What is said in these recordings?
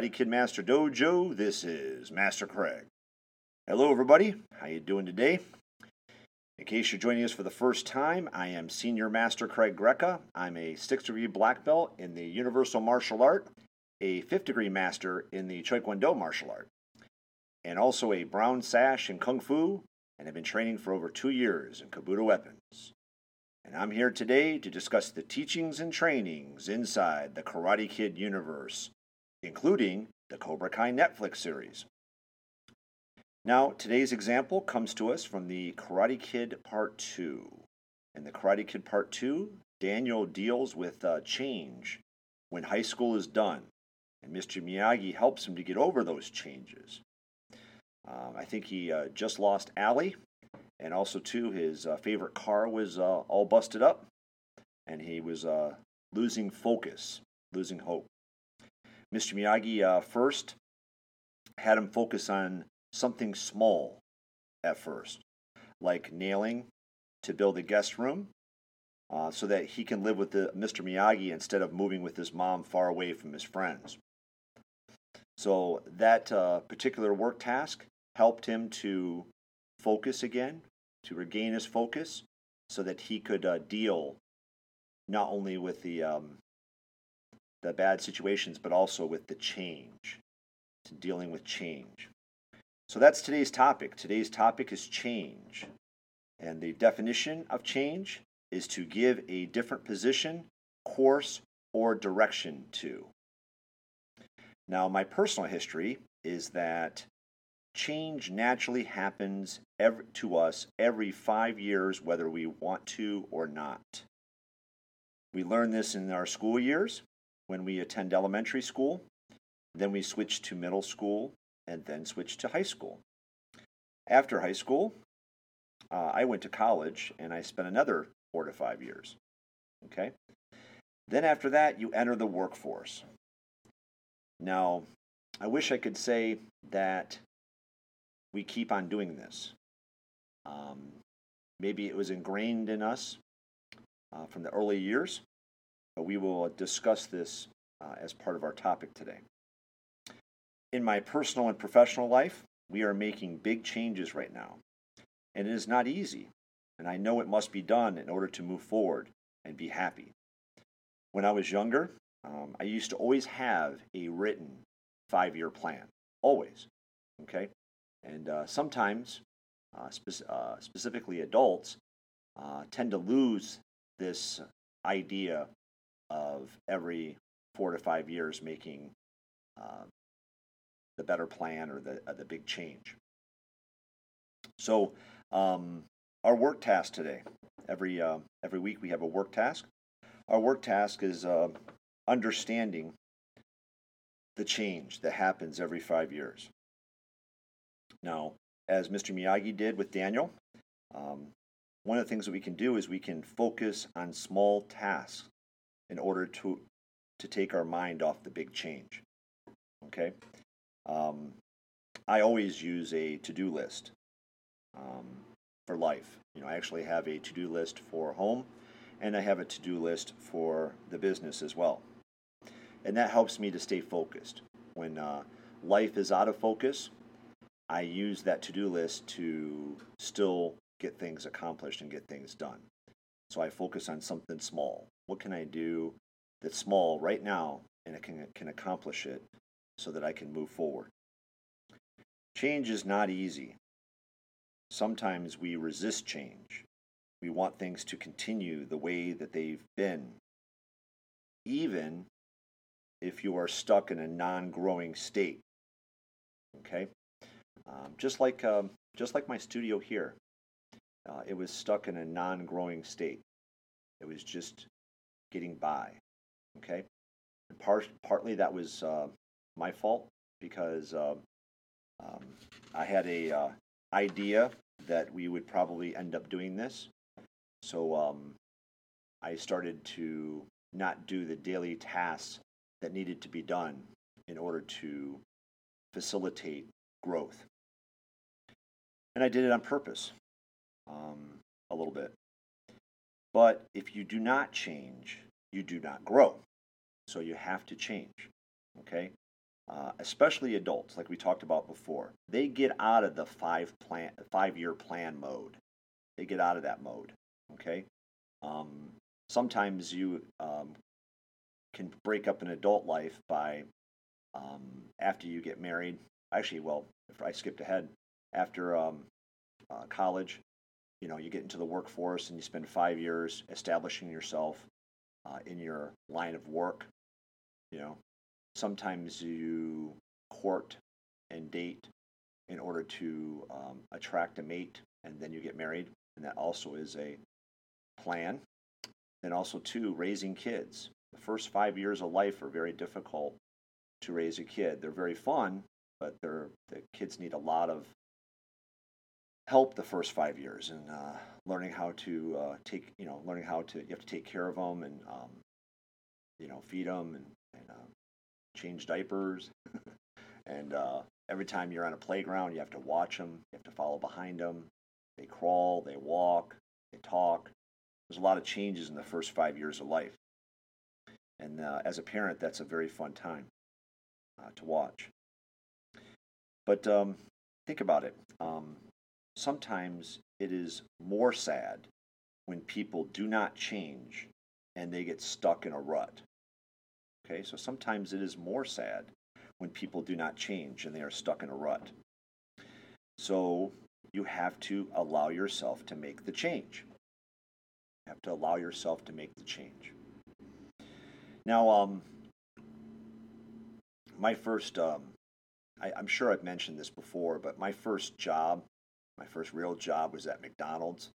Karate Kid Master Dojo. This is Master Craig. Hello, everybody. How you doing today? In case you're joining us for the first time, I am Senior Master Craig Greca. I'm a sixth degree black belt in the Universal Martial Art, a fifth degree master in the Taekwondo martial art, and also a brown sash in Kung Fu, and have been training for over two years in Kobudo weapons. And I'm here today to discuss the teachings and trainings inside the Karate Kid universe, including the Cobra Kai Netflix series. Now, today's example comes to us from the Karate Kid Part 2. In the Karate Kid Part 2, Daniel deals with uh, change when high school is done, and Mr. Miyagi helps him to get over those changes. Um, I think he uh, just lost Ali, and also too his uh, favorite car was uh, all busted up and he was uh, losing focus losing hope mr miyagi uh, first had him focus on something small at first like nailing to build a guest room uh, so that he can live with the, mr miyagi instead of moving with his mom far away from his friends. So that uh, particular work task helped him to focus again to regain his focus so that he could uh, deal not only with the um, the bad situations but also with the change to dealing with change. So that's today's topic. Today's topic is change. And the definition of change is to give a different position course or direction to. Now my personal history is that change naturally happens every, to us every five years, whether we want to or not. We learn this in our school years when we attend elementary school, then we switch to middle school, and then switch to high school. After high school, uh, I went to college and I spent another four to five years. Okay? Then after that, you enter the workforce. Now, I wish I could say that we keep on doing this. Um, maybe it was ingrained in us uh, from the early years, we will discuss this uh, as part of our topic today. In my personal and professional life, we are making big changes right now, and it is not easy, and I know it must be done in order to move forward and be happy. When I was younger, um, I used to always have a written five year plan, always. Okay? And uh, sometimes, uh, spe- uh, specifically adults, uh, tend to lose this idea of every four to five years making uh, the better plan or the, the big change. So, um, our work task today, every, every week we have a work task. Our work task is understanding the change that happens every five years. Now, as Mr. Miyagi did with Daniel, um, one of the things that we can do is we can focus on small tasks in order to to take our mind off the big change. Okay, um, I always use a to-do list um, for life. You know, I actually have a to-do list for home, and I have a to-do list for the business as well, and that helps me to stay focused when uh, life is out of focus I use that to do list to still get things accomplished and get things done. So I focus on something small. What can I do that's small right now and it can, can accomplish it so that I can move forward? Change is not easy. Sometimes we resist change. We want things to continue the way that they've been, even if you are stuck in a non growing state. Okay? Um, just like um, just like my studio here, uh, it was stuck in a non-growing state. It was just getting by. Okay, and part, partly that was uh, my fault because uh, um, I had a uh, idea that we would probably end up doing this, so um, I started to not do the daily tasks that needed to be done in order to facilitate growth. And I did it on purpose um, a little bit. But if you do not change, you do not grow. So you have to change. Okay, uh, especially adults, like we talked about before, they get out of the five plan five year plan mode. They get out of that mode. Okay, um, sometimes you um, can break up an adult life by um, after you get married. Actually, well, if I skipped ahead, after um, uh, college, you know, you get into the workforce and you spend five years establishing yourself uh, in your line of work. You know, sometimes you court and date in order to um, attract a mate, and then you get married, and that also is a plan. Then also too, raising kids. The first five years of life are very difficult to raise a kid. They're very fun, but they're the kids need a lot of help the first five years and uh, learning how to uh, take you know learning how to you have to take care of them and um, you know feed them and, and uh, change diapers. And uh, every time you're on a playground you have to watch them you have to follow behind them they crawl they walk they talk. There's a lot of changes in the first five years of life. And uh, as a parent that's a very fun time uh, to watch. But um, think about it. Um, sometimes it is more sad when people do not change and they get stuck in a rut. Okay, so sometimes it is more sad when people do not change and they are stuck in a rut. So you have to allow yourself to make the change. You have to allow yourself to make the change. Now, um, my first, um, I, I'm sure I've mentioned this before, but my first job my first real job was at McDonald's,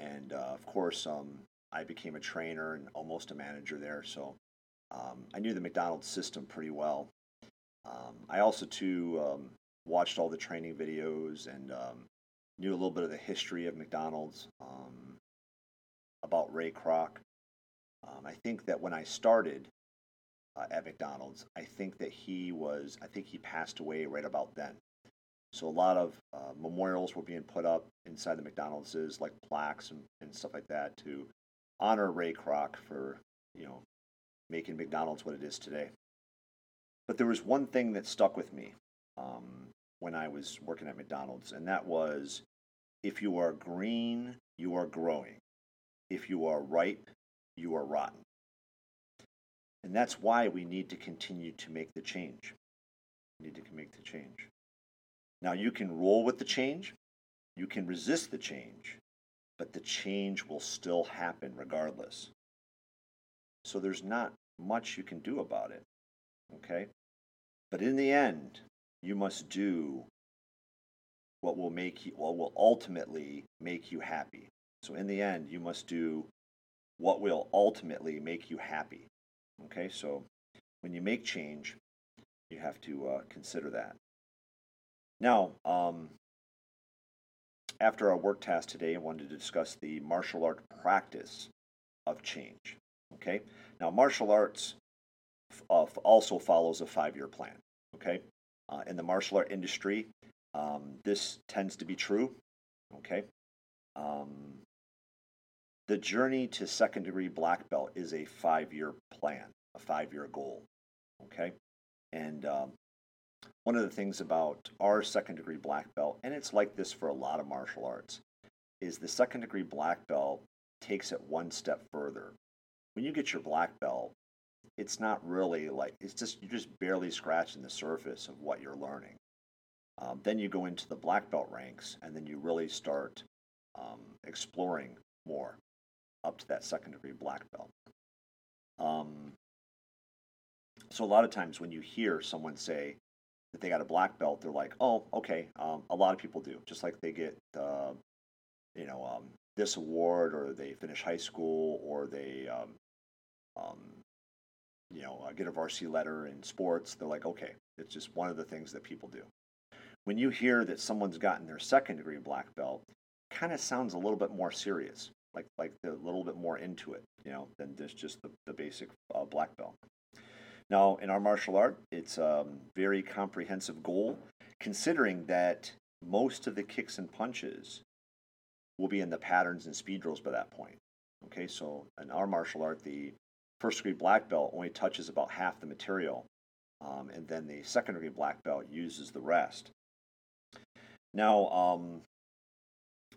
and uh, of course, um, I became a trainer and almost a manager there. So um, I knew the McDonald's system pretty well. Um, I also too um, watched all the training videos and um, knew a little bit of the history of McDonald's, about Ray Kroc. I think that when I started uh, at McDonald's, I think that he was, I think he passed away right about then. So a lot of uh, memorials were being put up inside the McDonald's, like plaques and, and stuff like that, to honor Ray Kroc for you know making McDonald's what it is today. But there was one thing that stuck with me um, when I was working at McDonald's, and that was if you are green, you are growing. If you are ripe, you are rotten. And that's why we need to continue to make the change. We need to make the change. Now, you can roll with the change, you can resist the change, but the change will still happen regardless. So there's not much you can do about it. Okay? But in the end, you must do what will make you what will ultimately make you happy. So in the end, you must do what will ultimately make you happy. Okay? So when you make change, you have to uh, consider that. Now, um, after our work task today, I wanted to discuss the martial art practice of change. Okay, now martial arts uh, also follows a five-year plan. Okay, uh, in the martial art industry, um, this tends to be true. Okay, um, the journey to second degree black belt is a five-year plan, a five-year goal. Okay, and um, one of the things about our second degree black belt, and it's like this for a lot of martial arts, is the second degree black belt takes it one step further. When you get your black belt, it's not really like it's just you're just barely scratching the surface of what you're learning. Um, then you go into the black belt ranks, and then you really start um, exploring more up to that second degree black belt. Um, so a lot of times when you hear someone say, that they got a black belt, they're like, oh, okay. Um, a lot of people do, just like they get, uh, you know, um, this award, or they finish high school, or they, um, um, you know, uh, get a varsity letter in sports. They're like, okay, it's just one of the things that people do. When you hear that someone's gotten their second degree black belt, kind of sounds a little bit more serious, like like a little bit more into it, you know, than just just the, the basic uh, black belt. Now, in our martial art, it's a very comprehensive goal, considering that most of the kicks and punches will be in the patterns and speed drills by that point. Okay, so in our martial art, the first degree black belt only touches about half the material um, and then the secondary black belt uses the rest. Now, um,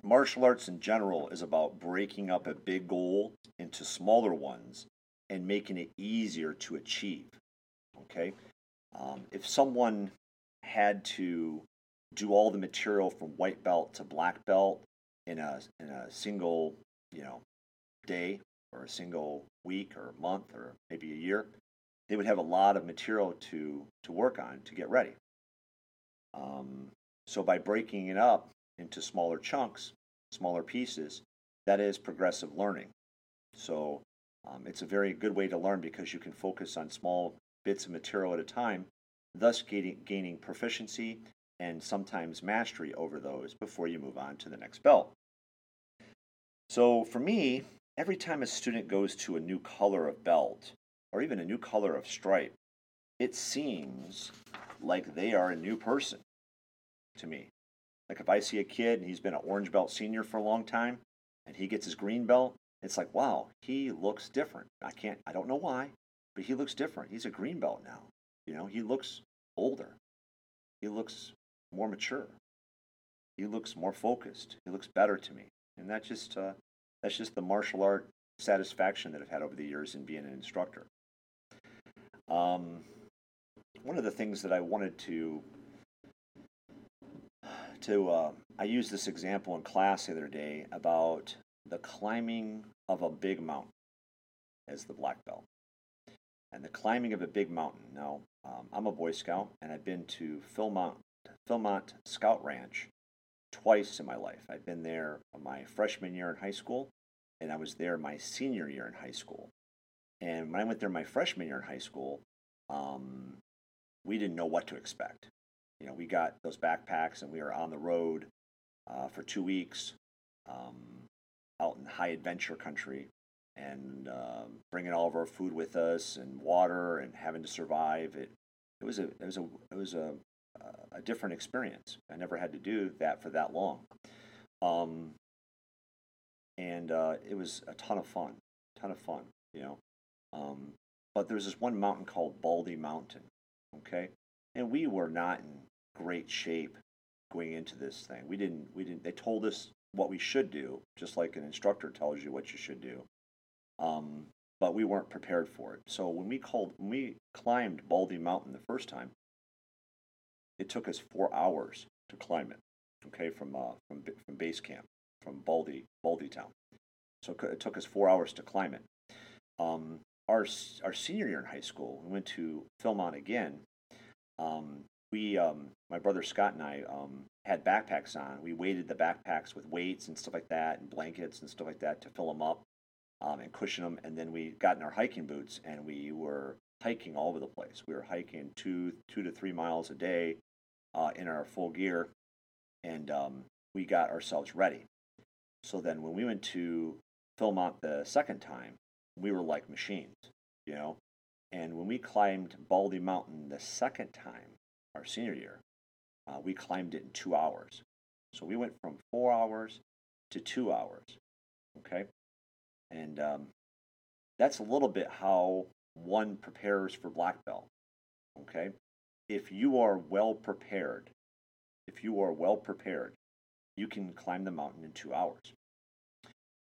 martial arts in general is about breaking up a big goal into smaller ones and making it easier to achieve. Okay, um, if someone had to do all the material from white belt to black belt in a in a single you know day or a single week or month or maybe a year, they would have a lot of material to to work on to get ready. Um, so by breaking it up into smaller chunks, smaller pieces, that is progressive learning. So um, it's a very good way to learn because you can focus on small bits of material at a time, thus gaining, gaining proficiency and sometimes mastery over those before you move on to the next belt. So for me, every time a student goes to a new color of belt or even a new color of stripe, it seems like they are a new person to me. Like if I see a kid and he's been an orange belt senior for a long time and he gets his green belt, it's like, wow, he looks different. I can't, I don't know why, but he looks different. He's a green belt now. You know, he looks older. He looks more mature. He looks more focused. He looks better to me. And that just, uh, that's just the martial art satisfaction that I've had over the years in being an instructor. Um, one of the things that I wanted to to uh, I used this example in class the other day about the climbing of a big mountain as the black belt and the climbing of a big mountain. Now um, I'm a Boy Scout and I've been to Philmont Philmont Scout Ranch twice in my life. I've been there my freshman year in high school and I was there my senior year in high school. And when I went there my freshman year in high school, um, we didn't know what to expect. You know, we got those backpacks and we were on the road uh, for two weeks um, out in high adventure country and uh, bringing all of our food with us and water and having to survive. It it was a it was a it was a a different experience. I never had to do that for that long. Um, and uh, it was a ton of fun, ton of fun, you know. Um, but there's this one mountain called Baldy Mountain, okay, and we were not in great shape going into this thing. We didn't, we didn't. They told us what we should do, just like an instructor tells you what you should do. Um, but we weren't prepared for it. So when we called, when we climbed Baldy Mountain the first time, it took us four hours to climb it. Okay, from uh, from from base camp from Baldy, Baldy Town. So it took us four hours to climb it. Um, our, our senior year in high school, we went to Philmont again. Um, we, um, my brother Scott and I, um, had backpacks on. We weighted the backpacks with weights and stuff like that, and blankets and stuff like that to fill them up um, and cushion them. And then we got in our hiking boots and we were hiking all over the place. We were hiking two, two to three miles a day uh, in our full gear, and um, we got ourselves ready. So then when we went to Philmont the second time, we were like machines, you know. And when we climbed Baldy Mountain the second time, our senior year, uh, we climbed it in two hours. So we went from four hours to two hours. Okay. And um, that's a little bit how one prepares for black belt. Okay. If you are well prepared, if you are well prepared, you can climb the mountain in two hours.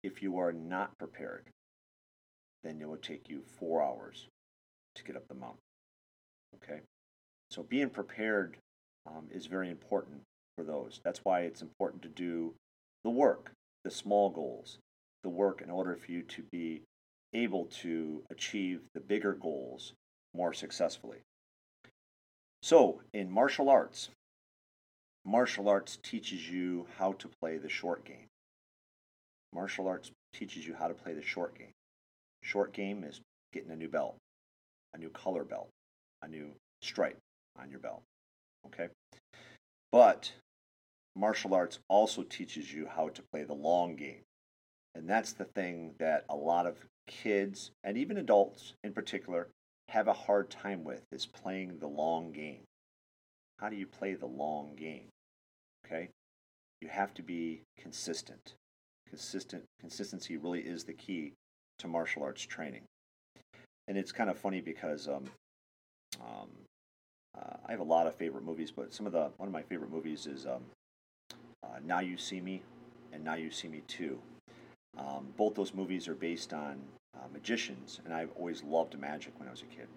If you are not prepared, then it will take you four hours to get up the mountain. Okay? So being prepared um, is very important for those. That's why it's important to do the work, the small goals, the work in order for you to be able to achieve the bigger goals more successfully. So, in martial arts, martial arts teaches you how to play the short game. Martial arts teaches you how to play the short game. Short game is getting a new belt, a new color belt, a new stripe on your belt. Okay? But martial arts also teaches you how to play the long game. And that's the thing that a lot of kids and even adults in particular have a hard time with is playing the long game. How do you play the long game? Okay? You have to be consistent. Consistent consistency really is the key to martial arts training. And it's kind of funny because um, um, I have a lot of favorite movies, but some of the one of my favorite movies is um, uh, Now You See Me and Now You See Me Too. Um, both those movies are based on uh, magicians, and I've always loved magic when I was a kid.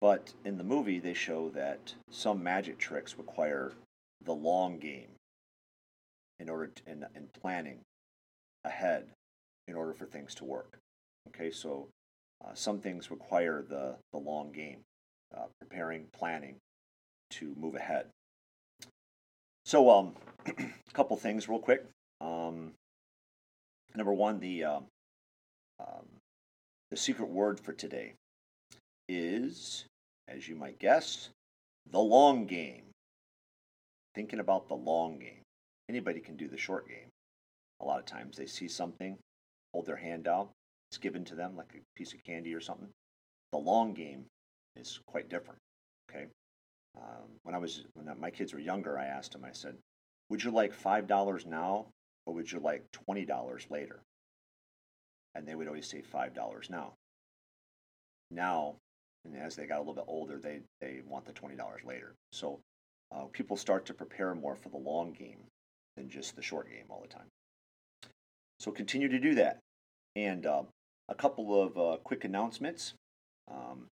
But in the movie, they show that some magic tricks require the long game in order to, in, in planning ahead in order for things to work. Okay, so uh, some things require the, the long game, uh, preparing, planning to move ahead. So, um, a couple things real quick. Um, number one, the uh, um, the secret word for today is, as you might guess, the long game. Thinking about the long game. Anybody can do the short game. A lot of times they see something, hold their hand out, it's given to them like a piece of candy or something. The long game is quite different. Okay. Um, when I was when my kids were younger, I asked them. I said, "Would you like five dollars now, or would you like twenty dollars later?" And they would always say five dollars now. Now, and as they got a little bit older, they they want the twenty dollars later. So uh, people start to prepare more for the long game than just the short game all the time. So continue to do that. And uh, a couple of uh, quick announcements. Um,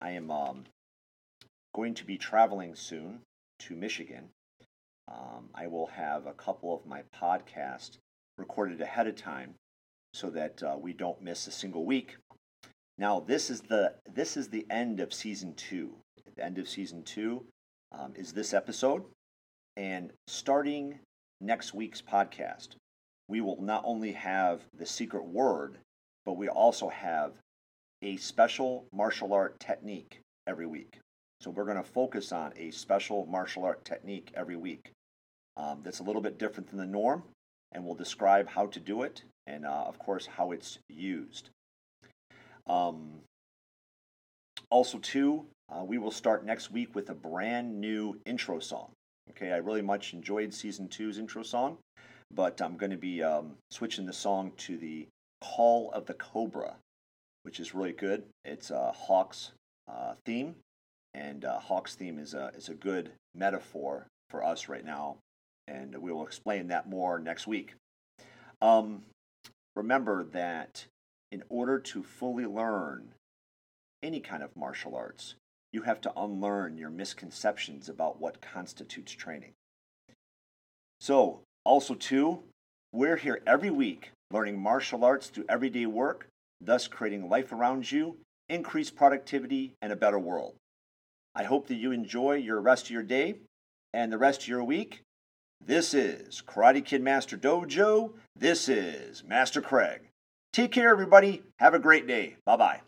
I am um, going to be traveling soon to Michigan. Um, I will have a couple of my podcasts recorded ahead of time so that uh, we don't miss a single week. Now this is the this is the end of season two. The end of season two um, is this episode, and starting next week's podcast, we will not only have the secret word, but we also have a special martial art technique every week. So we're going to focus on a special martial art technique every week um, that's a little bit different than the norm, and we'll describe how to do it and, uh, of course, how it's used. Um, also, too, uh, we will start next week with a brand new intro song. Okay, I really much enjoyed season two's intro song, but I'm going to be um, switching the song to the Call of the Cobra, which is really good. It's a Hawks uh, theme, and uh, Hawks theme is a is a good metaphor for us right now, and we will explain that more next week. Um, remember that in order to fully learn any kind of martial arts, you have to unlearn your misconceptions about what constitutes training. So, also, too, we're here every week learning martial arts through everyday work, thus creating life around you, increased productivity, and a better world. I hope that you enjoy your rest of your day and the rest of your week. This is Karate Kid Master Dojo. This is Master Craig. Take care, everybody. Have a great day. Bye bye.